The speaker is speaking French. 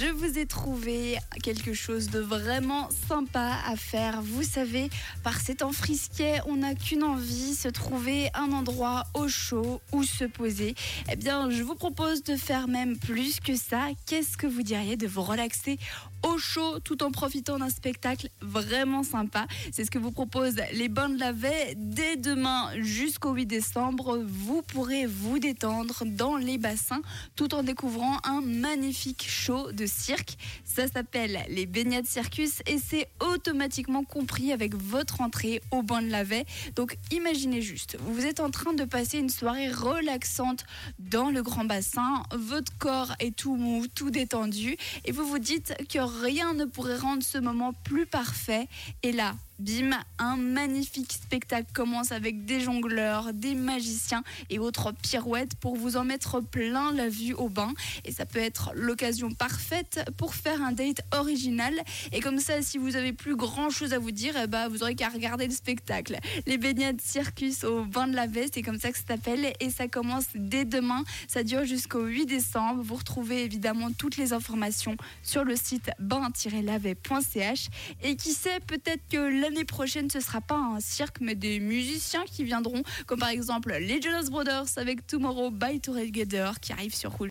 je vous ai trouvé quelque chose de vraiment sympa à faire. Vous savez, par ces temps frisquets, on n'a qu'une envie, se trouver un endroit au chaud où se poser. Eh bien, je vous propose de faire même plus que ça. Qu'est-ce que vous diriez de vous relaxer au chaud tout en profitant d'un spectacle vraiment sympa? C'est ce que vous proposent les Bains de la Veille. Dès demain jusqu'au 8 décembre, vous pourrez vous détendre dans les bassins tout en découvrant un magnifique show de cirque. Ça s'appelle les baignades circus et c'est automatiquement compris avec votre entrée au Bain de la. Donc imaginez juste, vous êtes en train de passer une soirée relaxante dans le grand bassin, votre corps est tout mou, tout détendu et vous vous dites que rien ne pourrait rendre ce moment plus parfait. Et là, bim, un magnifique spectacle commence avec des jongleurs, des magiciens et autres pirouettes pour vous en mettre plein la vue au bain. Et ça peut être l'occasion parfaite pour faire un date original. Et comme ça, si vous avez plus grand chose à vous dire, eh ben, vous aurez qu'à regarder le spectacle. Les baignades circus au bain de la veste, c'est comme ça que ça s'appelle. Et ça commence dès demain. Ça dure jusqu'au 8 décembre. Vous retrouvez évidemment toutes les informations sur le site bain-lavet.ch. Et qui sait, peut-être que l'année prochaine, ce sera pas un cirque, mais des musiciens qui viendront, comme par exemple les Jonas Brothers avec Tomorrow by Together qui arrive sur Rouge.